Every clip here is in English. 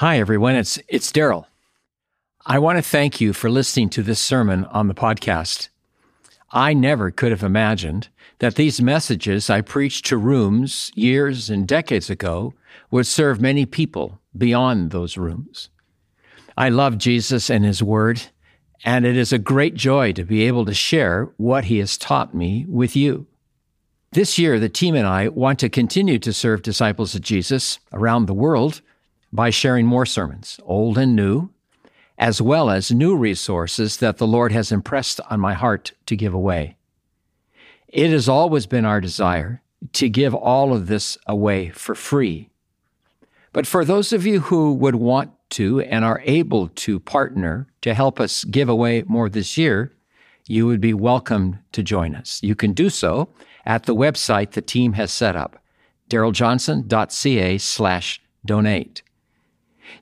Hi, everyone. It's, it's Darrell. I want to thank you for listening to this sermon on the podcast. I never could have imagined that these messages I preached to rooms years and decades ago would serve many people beyond those rooms. I love Jesus and His Word, and it is a great joy to be able to share what He has taught me with you. This year, the team and I want to continue to serve disciples of Jesus around the world by sharing more sermons, old and new, as well as new resources that the Lord has impressed on my heart to give away. It has always been our desire to give all of this away for free. But for those of you who would want to and are able to partner to help us give away more this year, you would be welcome to join us. You can do so at the website the team has set up, darrelljohnson.ca slash donate.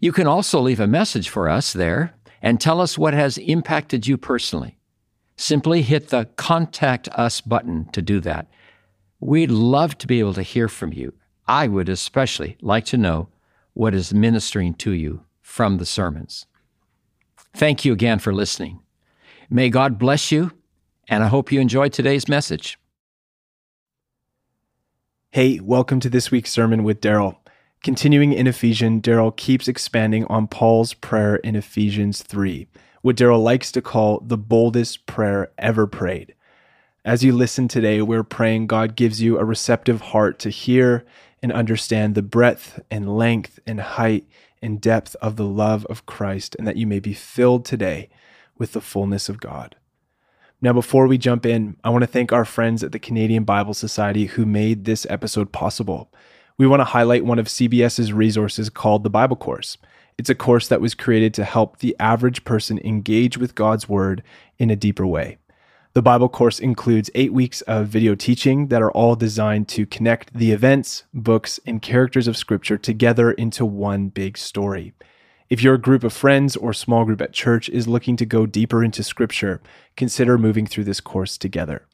You can also leave a message for us there and tell us what has impacted you personally. Simply hit the Contact Us button to do that. We'd love to be able to hear from you. I would especially like to know what is ministering to you from the sermons. Thank you again for listening. May God bless you, and I hope you enjoyed today's message. Hey, welcome to this week's sermon with Darrell. Continuing in Ephesians, Darrell keeps expanding on Paul's prayer in Ephesians 3, what Darrell likes to call the boldest prayer ever prayed. As you listen today, we're praying God gives you a receptive heart to hear and understand the breadth and length and height and depth of the love of Christ, and that you may be filled today with the fullness of God. Now, before we jump in, I want to thank our friends at the Canadian Bible Society who made this episode possible we want to highlight one of CBS's resources called the Bible Course. It's a course that was created to help the average person engage with God's Word in a deeper way. The Bible course includes eight weeks of video teaching that are all designed to connect the events, books, and characters of Scripture together into one big story. If your group of friends or small group at church is looking to go deeper into Scripture, consider moving through this course together.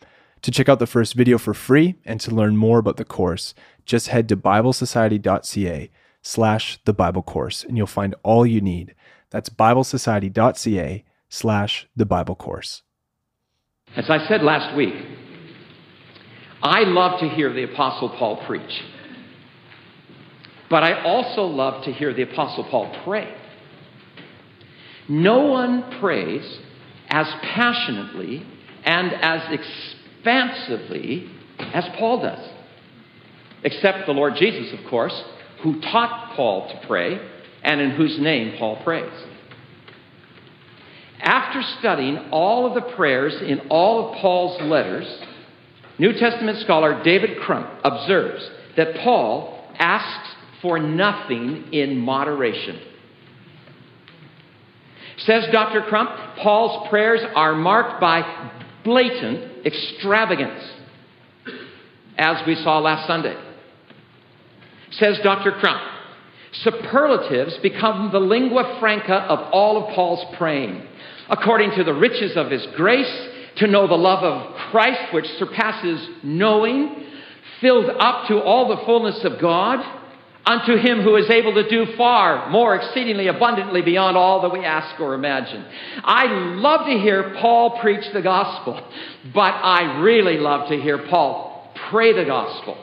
To check out the first video for free and to learn more about the course, just head to biblesociety.ca slash the Bible course and you'll find all you need. That's biblesociety.ca slash the Bible course. As I said last week, I love to hear the Apostle Paul preach. But I also love to hear the Apostle Paul pray. No one prays as passionately and as expansively as Paul does. Except the Lord Jesus, of course, who taught Paul to pray and in whose name Paul prays. After studying all of the prayers in all of Paul's letters, New Testament scholar David Crump observes that Paul asks for nothing in moderation. Says Dr. Crump, Paul's prayers are marked by blatant extravagance, as we saw last Sunday. Says Dr. Crump, superlatives become the lingua franca of all of Paul's praying. According to the riches of his grace, to know the love of Christ, which surpasses knowing, filled up to all the fullness of God unto him who is able to do far more exceedingly abundantly beyond all that we ask or imagine. I love to hear Paul preach the gospel, but I really love to hear Paul pray the gospel.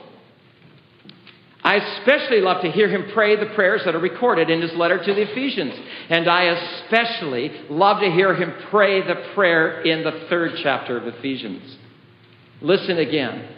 I especially love to hear him pray the prayers that are recorded in his letter to the Ephesians. And I especially love to hear him pray the prayer in the third chapter of Ephesians. Listen again.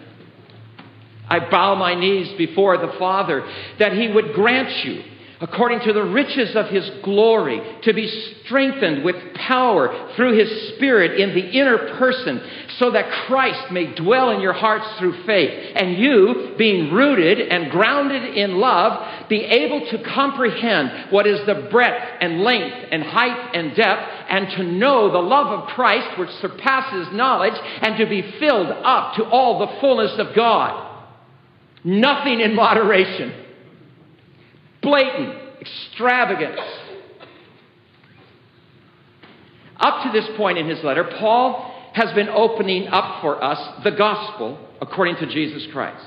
I bow my knees before the Father that He would grant you, according to the riches of His glory, to be strengthened with power through His Spirit in the inner person, so that Christ may dwell in your hearts through faith, and you, being rooted and grounded in love, be able to comprehend what is the breadth and length and height and depth, and to know the love of Christ which surpasses knowledge, and to be filled up to all the fullness of God. Nothing in moderation. Blatant extravagance. Up to this point in his letter, Paul has been opening up for us the gospel according to Jesus Christ.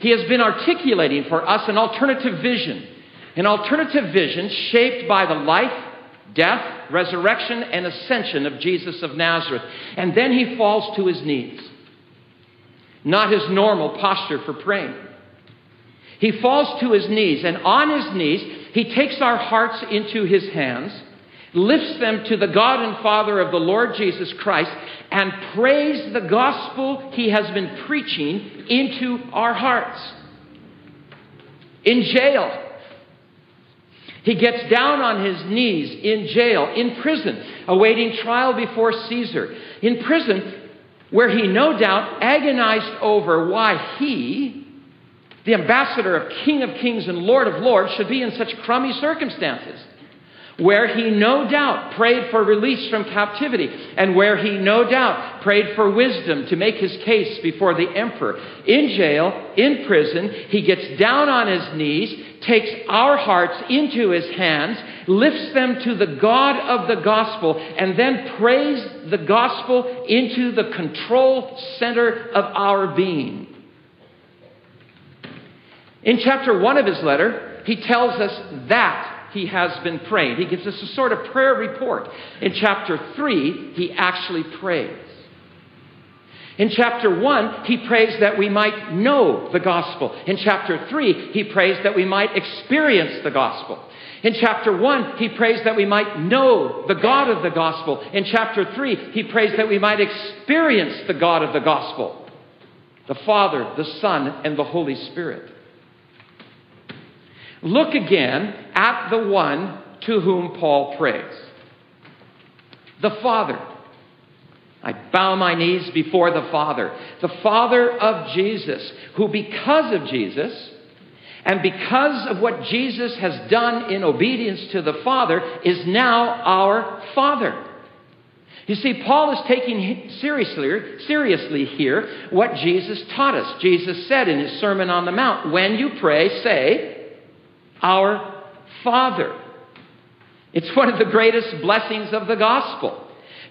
He has been articulating for us an alternative vision An alternative vision shaped by the life, death, resurrection, and ascension of Jesus of Nazareth. And then he falls to his knees. Not his normal posture for praying. He falls to his knees, and on his knees, he takes our hearts into his hands, lifts them to the God and Father of the Lord Jesus Christ, and prays the gospel he has been preaching into our hearts. In jail, he gets down on his knees in jail, in prison, awaiting trial before Caesar. In prison, where he no doubt agonized over why he, the ambassador of King of Kings and Lord of Lords, should be in such crummy circumstances where he no doubt prayed for release from captivity, and where he no doubt prayed for wisdom to make his case before the emperor. In jail, in prison, he gets down on his knees, takes our hearts into his hands, lifts them to the God of the gospel, and then prays the gospel into the control center of our being. In chapter 1 of his letter, he tells us that he has been praying. He gives us a sort of prayer report. In chapter 3, he actually prays. In chapter 1, he prays that we might know the gospel. In chapter 3, he prays that we might experience the gospel. In chapter 1, he prays that we might know the God of the gospel. In chapter 3, he prays that we might experience the God of the gospel the Father, the Son, and the Holy Spirit. Look again at the one to whom Paul prays the Father. I bow my knees before the Father, the Father of Jesus, who, because of Jesus, and because of what Jesus has done in obedience to the Father, is now our Father. You see, Paul is taking seriously, seriously here what Jesus taught us. Jesus said in his Sermon on the Mount, When you pray, say, our Father. It's one of the greatest blessings of the gospel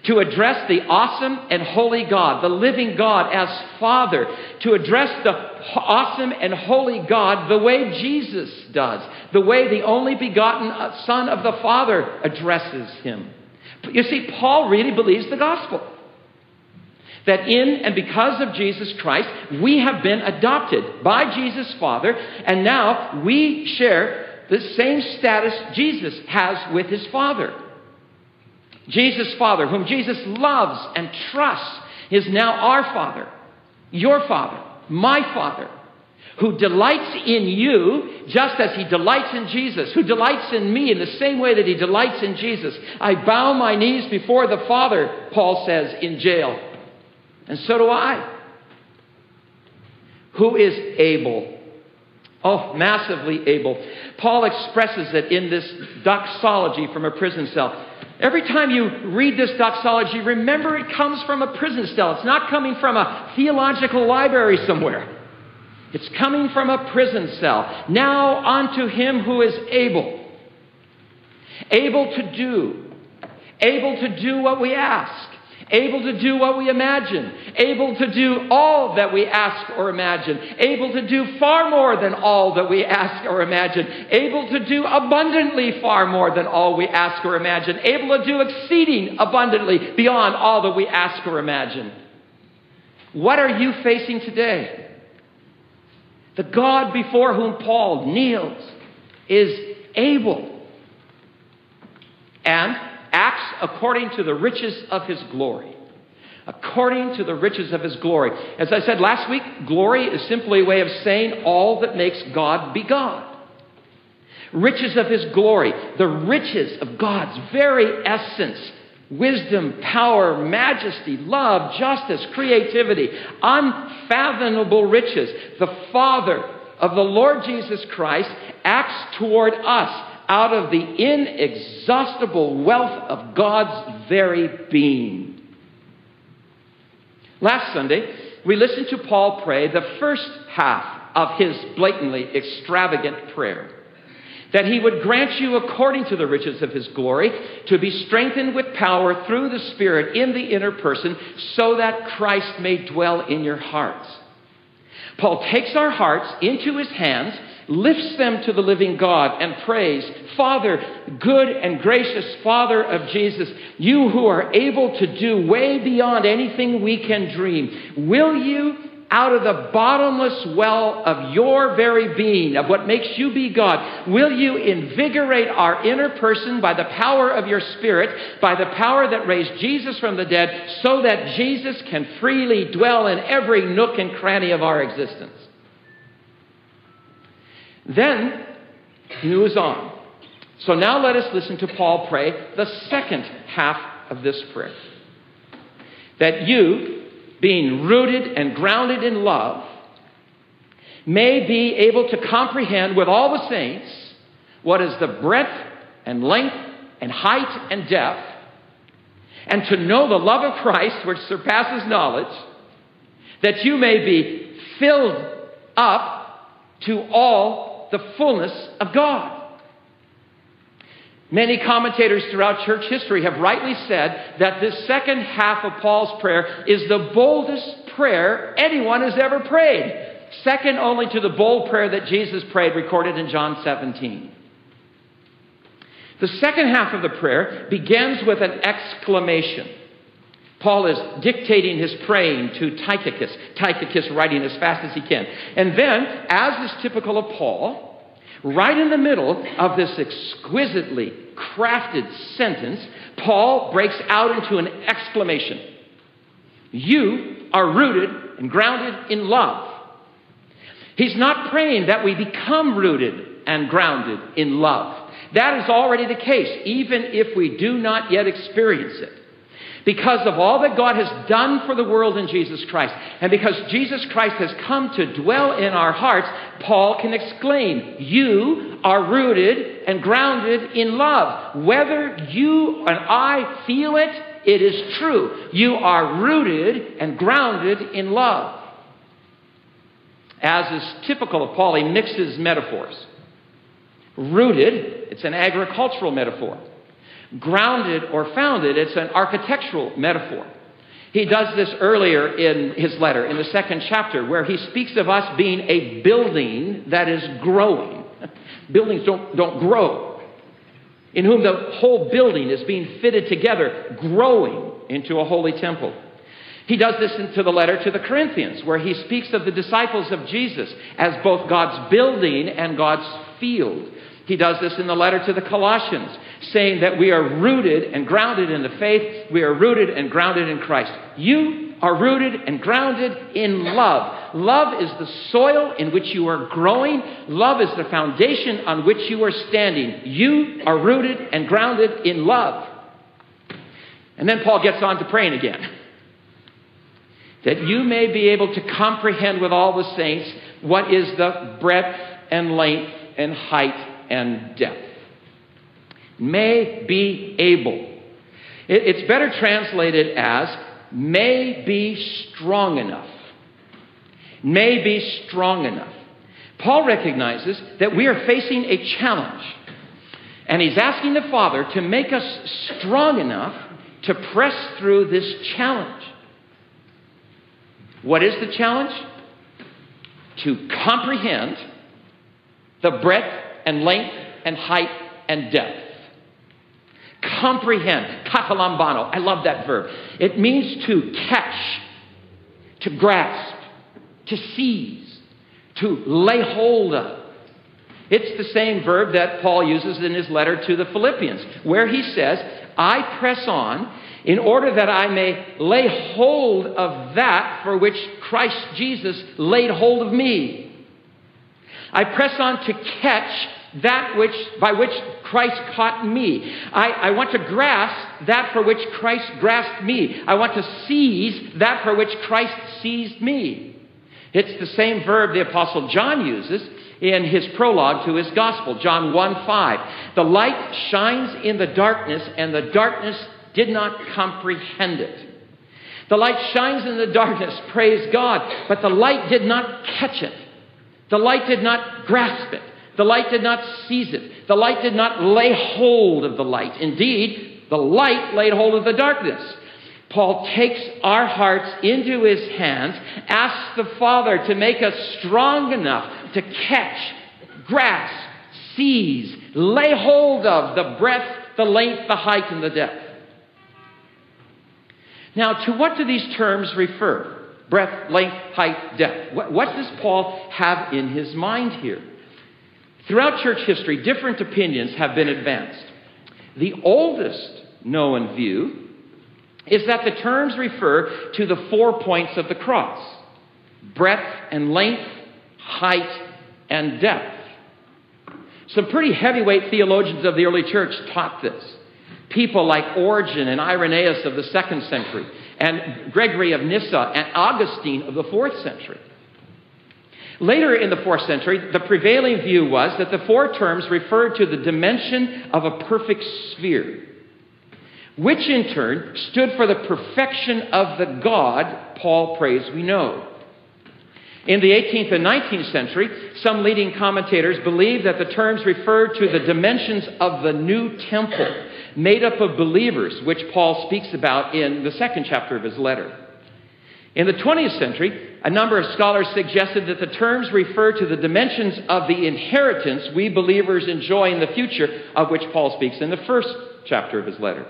to address the awesome and holy God, the living God, as Father, to address the awesome and holy God the way Jesus does, the way the only begotten uh, Son of the Father addresses him. You see, Paul really believes the gospel. That in and because of Jesus Christ, we have been adopted by Jesus Father, and now we share the same status Jesus has with his Father. Jesus' Father, whom Jesus loves and trusts, is now our Father, your Father, my Father, who delights in you just as he delights in Jesus, who delights in me in the same way that he delights in Jesus. I bow my knees before the Father, Paul says in jail. And so do I. Who is able? Oh, massively able. Paul expresses it in this doxology from a prison cell. Every time you read this doxology, remember it comes from a prison cell. It's not coming from a theological library somewhere. It's coming from a prison cell. Now unto him who is able. Able to do. Able to do what we ask able to do what we imagine, able to do all that we ask or imagine, able to do far more than all that we ask or imagine, able to do abundantly far more than all we ask or imagine, able to do exceeding abundantly beyond all that we ask or imagine. What are you facing today? The God before whom Paul kneels is able. And according to the riches of his glory. According to the riches of his glory. As I said last week, glory is simply a way of saying all that makes God be God. Riches of his glory, the riches of God's very essence wisdom, power, majesty, love, justice, creativity, unfathomable riches. The Father of the Lord Jesus Christ acts toward us out of the inexhaustible wealth of God's very being. Last Sunday, we listened to Paul pray the first half of his blatantly extravagant prayer that he would grant you, according to the riches of his glory, to be strengthened with power through the Spirit in the inner person, so that Christ may dwell in your hearts. Paul takes our hearts into his hands lifts them to the living God and prays, Father, good and gracious Father of Jesus, you who are able to do way beyond anything we can dream, will you out of the bottomless well of your very being, of what makes you be God, will you invigorate our inner person by the power of your Spirit, by the power that raised Jesus from the dead, so that Jesus can freely dwell in every nook and cranny of our existence? Then he moves on. So now let us listen to Paul pray the second half of this prayer. That you, being rooted and grounded in love, may be able to comprehend with all the saints what is the breadth and length and height and depth, and to know the love of Christ which surpasses knowledge, that you may be filled up to all the fullness of God. Many commentators throughout church history have rightly said that this second half of Paul's prayer is the boldest prayer anyone has ever prayed, second only to the bold prayer that Jesus prayed, recorded in John 17. The second half of the prayer begins with an exclamation. Paul is dictating his praying to Tychicus, Tychicus writing as fast as he can. And then, as is typical of Paul, Right in the middle of this exquisitely crafted sentence, Paul breaks out into an exclamation. You are rooted and grounded in love. He's not praying that we become rooted and grounded in love. That is already the case, even if we do not yet experience it because of all that God has done for the world in Jesus Christ, and because Jesus Christ has come to dwell in our hearts, Paul can exclaim, You are rooted and grounded in love. Whether you and I feel it, it is true. You are rooted and grounded in love. As is typical of Paul, he mixes metaphors. Rooted, it's an agricultural metaphor grounded or founded. It's an architectural metaphor. He does this earlier in his letter, in the second chapter, where he speaks of us being a building that is growing. Buildings don't, don't grow. In whom the whole building is being fitted together, growing into a holy temple. He does this into the letter to the Corinthians, where he speaks of the disciples of Jesus as both God's building and God's field. He does this in the letter to the Colossians, saying that we are rooted and grounded in the faith. We are rooted and grounded in Christ. You are rooted and grounded in love. Love is the soil in which you are growing. Love is the foundation on which you are standing. You are rooted and grounded in love. And then Paul gets on to praying again. That you may be able to comprehend with all the saints what is the breadth and length and height and depth. May be able. It's better translated as may be strong enough. May be strong enough. Paul recognizes that we are facing a challenge. And he's asking the Father to make us strong enough to press through this challenge. What is the challenge? To comprehend the breadth and length and height and depth. Comprehend, katalambano. I love that verb. It means to catch, to grasp, to seize, to lay hold of. It's the same verb that Paul uses in his letter to the Philippians, where he says, I press on in order that I may lay hold of that for which Christ Jesus laid hold of me. I press on to catch that which by which Christ caught me. I, I, want to grasp that for which Christ grasped me. I want to seize that for which Christ seized me. It's the same verb the Apostle John uses in his prologue to his gospel, John 1 5. The light shines in the darkness, and the darkness did not comprehend it. The light shines in the darkness, praise God, but the light did not catch it. The light did not grasp it. The light did not seize it. The light did not lay hold of the light. Indeed, the light laid hold of the darkness. Paul takes our hearts into his hands, asks the Father to make us strong enough to catch, grasp, seize, lay hold of the breadth, the length, the height, and the depth. Now, to what do these terms refer? Breadth, length, height, depth. What, what does Paul have in his mind here? Throughout church history, different opinions have been advanced. The oldest known view is that the terms refer to the four points of the cross breadth and length, height, and depth. Some pretty heavyweight theologians of the early church taught this. People like Origen and Irenaeus of the second century, and Gregory of Nyssa and Augustine of the fourth century. Later in the fourth century, the prevailing view was that the four terms referred to the dimension of a perfect sphere, which in turn stood for the perfection of the God Paul prays we know. In the 18th and 19th century, some leading commentators believed that the terms referred to the dimensions of the new temple made up of believers, which Paul speaks about in the second chapter of his letter. In the 20th century, a number of scholars suggested that the terms refer to the dimensions of the inheritance we believers enjoy in the future, of which Paul speaks in the first chapter of his letter.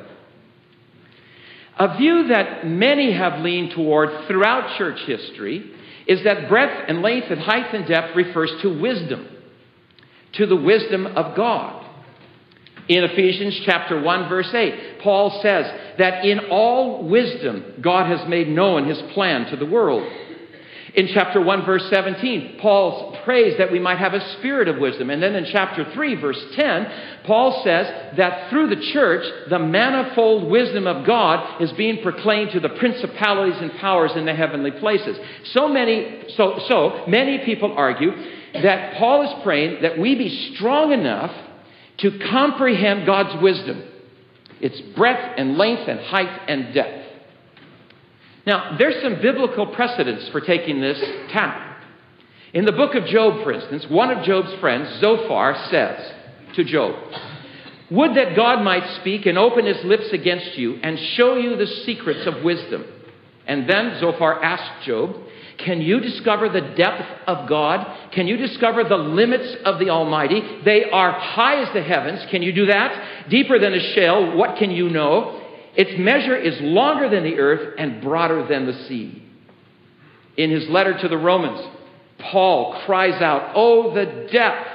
A view that many have leaned toward throughout church history is that breadth and length and height and depth refers to wisdom, to the wisdom of God. In Ephesians chapter 1 verse 8, Paul says that in all wisdom God has made known his plan to the world. In chapter 1 verse 17, Paul prays that we might have a spirit of wisdom. And then in chapter 3 verse 10, Paul says that through the church, the manifold wisdom of God is being proclaimed to the principalities and powers in the heavenly places. So many, so, so many people argue that Paul is praying that we be strong enough to comprehend God's wisdom, its breadth and length and height and depth. Now, there's some biblical precedents for taking this tack. In the book of Job, for instance, one of Job's friends, Zophar, says to Job, Would that God might speak and open his lips against you and show you the secrets of wisdom. And then Zophar asked Job, Can you discover the depth of God? Can you discover the limits of the Almighty? They are high as the heavens. Can you do that? Deeper than a Sheol, what can you know? Its measure is longer than the earth and broader than the sea. In his letter to the Romans, Paul cries out, Oh, the depth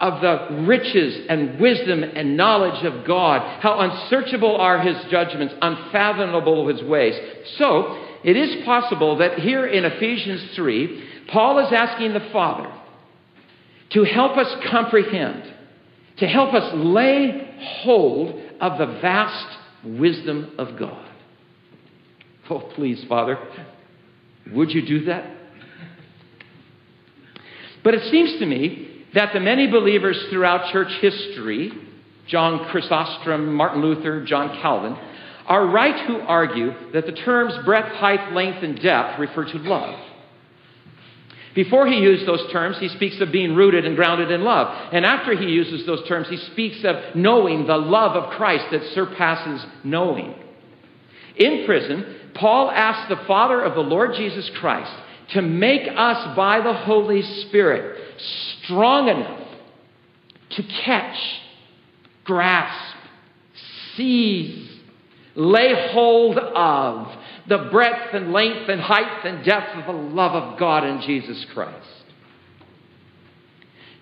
of the riches and wisdom and knowledge of God. How unsearchable are his judgments, unfathomable his ways. So, it is possible that here in Ephesians 3, Paul is asking the Father to help us comprehend, to help us lay hold of the vast wisdom of God. Oh, please, Father, would you do that? But it seems to me that the many believers throughout church history, John Chrysostom, Martin Luther, John Calvin, are right who argue that the terms breadth, height, length, and depth refer to love. Before he used those terms, he speaks of being rooted and grounded in love. And after he uses those terms, he speaks of knowing the love of Christ that surpasses knowing. In prison, Paul asked the Father of the Lord Jesus Christ to make us by the Holy Spirit strong enough to catch, grasp, seize, lay hold of the breadth and length and height and depth of the love of God in Jesus Christ.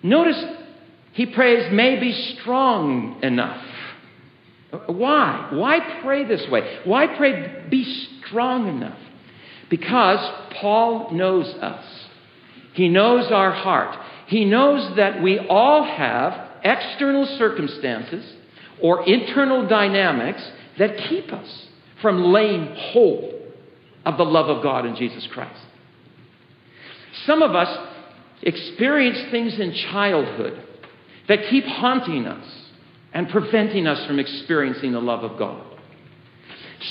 Notice he prays, may be strong enough. Why? Why pray this way? Why pray, be strong enough? Because Paul knows us. He knows our heart. He knows that we all have external circumstances or internal dynamics that keep us from laying hold of the love of God in Jesus Christ. Some of us experience things in childhood that keep haunting us and preventing us from experiencing the love of God.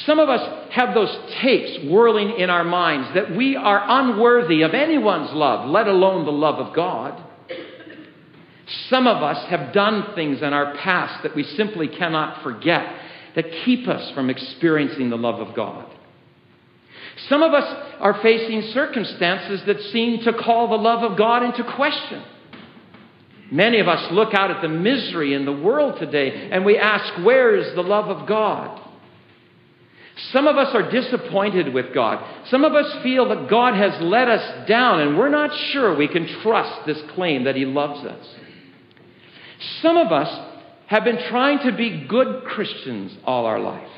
Some of us have those tapes whirling in our minds that we are unworthy of anyone's love, let alone the love of God. Some of us have done things in our past that we simply cannot forget that keep us from experiencing the love of God. Some of us are facing circumstances that seem to call the love of God into question. Many of us look out at the misery in the world today and we ask, where is the love of God? Some of us are disappointed with God. Some of us feel that God has let us down and we're not sure we can trust this claim that He loves us. Some of us have been trying to be good Christians all our life.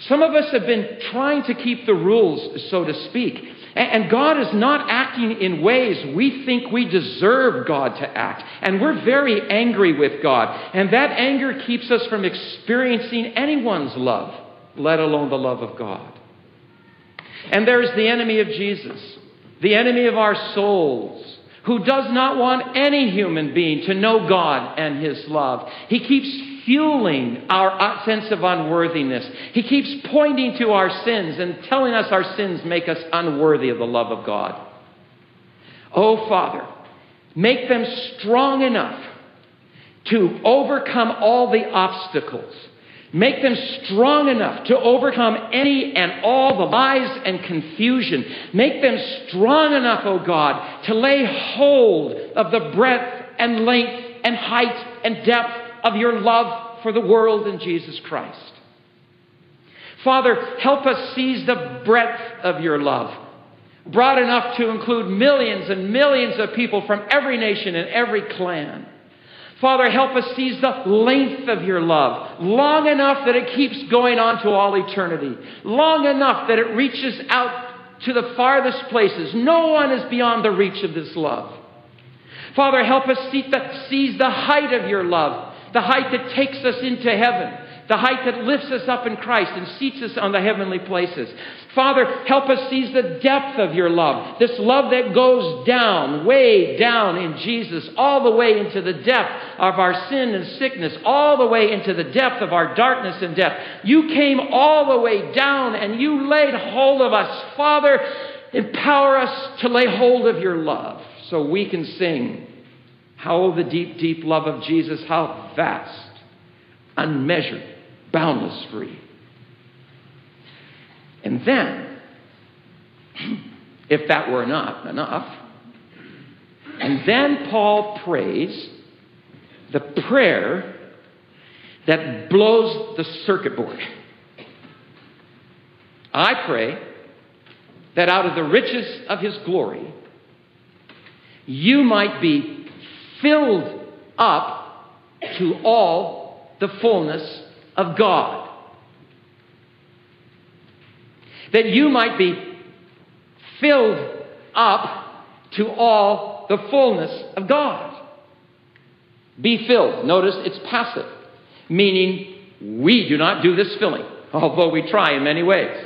Some of us have been trying to keep the rules, so to speak. And God is not acting in ways we think we deserve God to act. And we're very angry with God. And that anger keeps us from experiencing anyone's love, let alone the love of God. And there's the enemy of Jesus, the enemy of our souls who does not want any human being to know God and His love. He keeps fueling our uh, sense of unworthiness. He keeps pointing to our sins and telling us our sins make us unworthy of the love of God. Oh, Father, make them strong enough to overcome all the obstacles Make them strong enough to overcome any and all the lies and confusion. Make them strong enough, O oh God, to lay hold of the breadth and length and height and depth of your love for the world in Jesus Christ. Father, help us seize the breadth of your love, broad enough to include millions and millions of people from every nation and every clan. Father, help us seize the length of your love, long enough that it keeps going on to all eternity, long enough that it reaches out to the farthest places. No one is beyond the reach of this love. Father, help us seize the height of your love, the height that takes us into heaven the height that lifts us up in Christ and seats us on the heavenly places. Father, help us seize the depth of your love, this love that goes down, way down in Jesus, all the way into the depth of our sin and sickness, all the way into the depth of our darkness and death. You came all the way down and you laid hold of us. Father, empower us to lay hold of your love so we can sing. How the deep, deep love of Jesus, how vast, unmeasured boundless free. And then, if that were not enough, and then Paul prays the prayer that blows the circuit board. I pray that out of the riches of his glory, you might be filled up to all the fullness of God. That you might be filled up to all the fullness of God. Be filled. Notice it's passive, meaning we do not do this filling, although we try in many ways.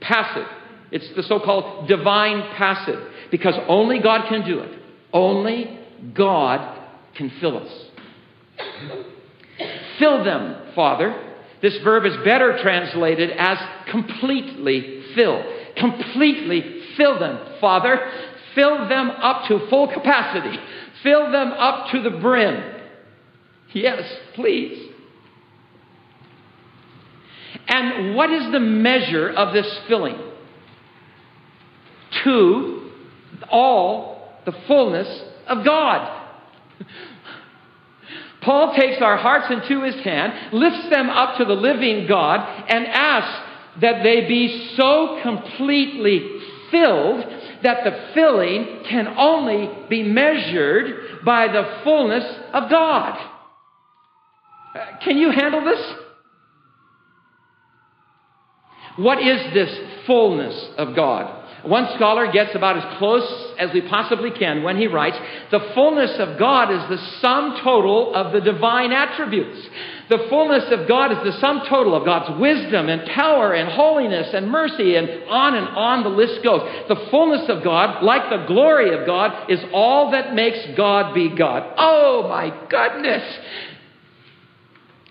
Passive. It's the so called divine passive, because only God can do it. Only God can fill us. Fill them, Father. This verb is better translated as completely fill. Completely fill them, Father. Fill them up to full capacity. Fill them up to the brim. Yes, please. And what is the measure of this filling? To all the fullness of God. Paul takes our hearts into his hand, lifts them up to the living God, and asks that they be so completely filled that the filling can only be measured by the fullness of God. Uh, can you handle this? What is this fullness of God? One scholar gets about as close as we possibly can when he writes, The fullness of God is the sum total of the divine attributes. The fullness of God is the sum total of God's wisdom and power and holiness and mercy, and on and on the list goes. The fullness of God, like the glory of God, is all that makes God be God. Oh my goodness!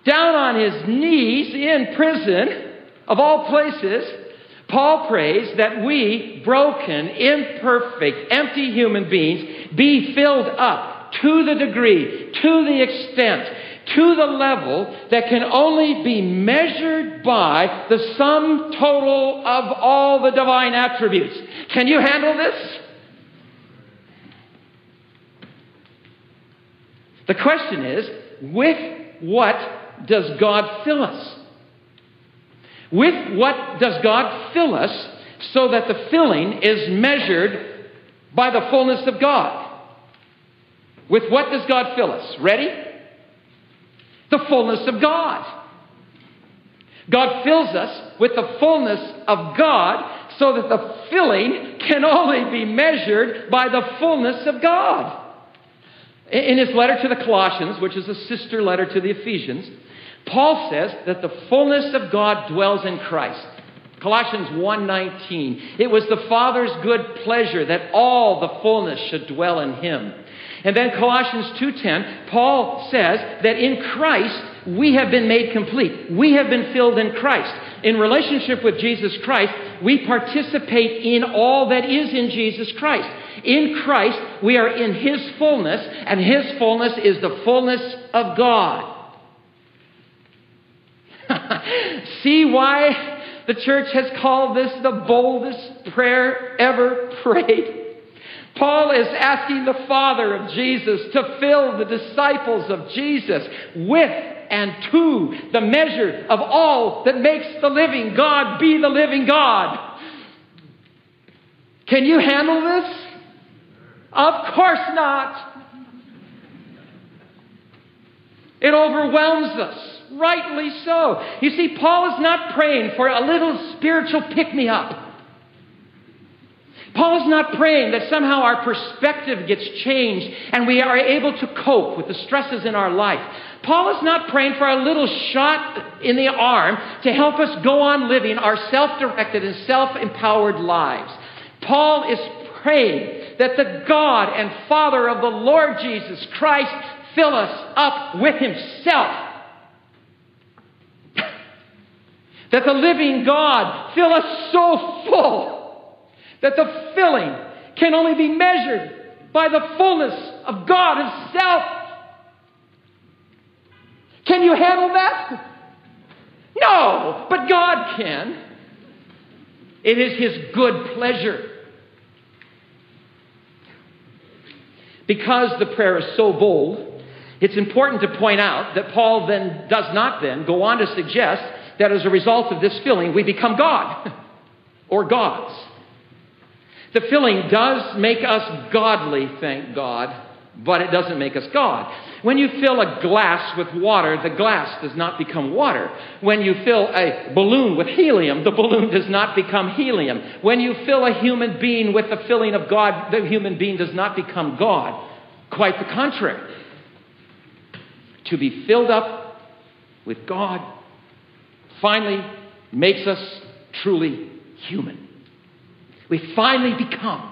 Down on his knees in prison, of all places, Paul prays that we, broken, imperfect, empty human beings, be filled up to the degree, to the extent, to the level that can only be measured by the sum total of all the divine attributes. Can you handle this? The question is with what does God fill us? With what does God fill us so that the filling is measured by the fullness of God? With what does God fill us? Ready? The fullness of God. God fills us with the fullness of God so that the filling can only be measured by the fullness of God. In his letter to the Colossians, which is a sister letter to the Ephesians, Paul says that the fullness of God dwells in Christ. Colossians 1:19 It was the Father's good pleasure that all the fullness should dwell in him. And then Colossians 2:10 Paul says that in Christ we have been made complete. We have been filled in Christ. In relationship with Jesus Christ, we participate in all that is in Jesus Christ. In Christ, we are in His fullness, and His fullness is the fullness of God. See why the church has called this the boldest prayer ever prayed? Paul is asking the Father of Jesus to fill the disciples of Jesus with and to the measure of all that makes the living God be the living God. Can you handle this? Of course not. It overwhelms us. Rightly so. You see, Paul is not praying for a little spiritual pick me up. Paul is not praying that somehow our perspective gets changed and we are able to cope with the stresses in our life. Paul is not praying for a little shot in the arm to help us go on living our self directed and self empowered lives. Paul is praying that the God and Father of the Lord Jesus Christ fill us up with Himself. That the living God fill us so full that the filling can only be measured by the fullness of God Himself. Can you handle that? No, but God can. It is His good pleasure. Because the prayer is so bold, it's important to point out that Paul then does not then go on to suggest that as a result of this filling, we become God or gods. The filling does make us godly, thank God, but it doesn't make us God. When you fill a glass with water, the glass does not become water. When you fill a balloon with helium, the balloon does not become helium. When you fill a human being with the filling of God, the human being does not become God. Quite the contrary. To be filled up with God finally makes us truly human. We finally become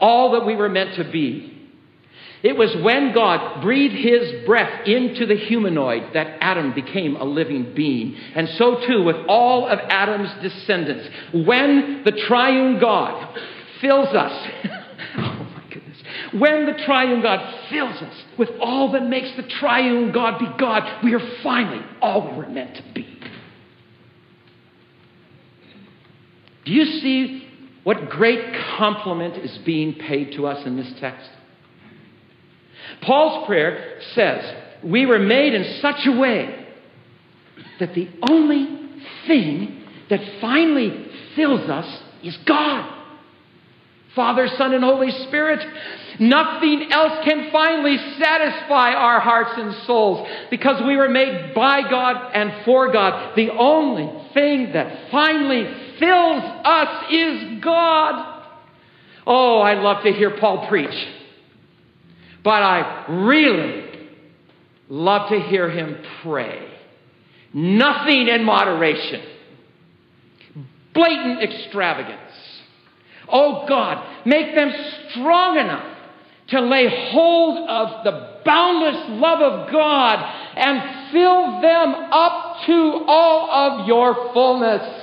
all that we were meant to be. It was when God breathed his breath into the humanoid that Adam became a living being. And so too with all of Adam's descendants. When the triune God fills us, oh my goodness, when the triune God fills us with all that makes the triune God be God, we are finally all we were meant to be. Do you see what great compliment is being paid to us in this text? Paul's prayer says, We were made in such a way that the only thing that finally fills us is God. Father, Son, and Holy Spirit. Nothing else can finally satisfy our hearts and souls because we were made by God and for God. The only thing that finally fills us is God. Oh, I love to hear Paul preach. But I really love to hear him pray. Nothing in moderation. Blatant extravagance. Oh God, make them strong enough to lay hold of the boundless love of God and fill them up to all of your fullness.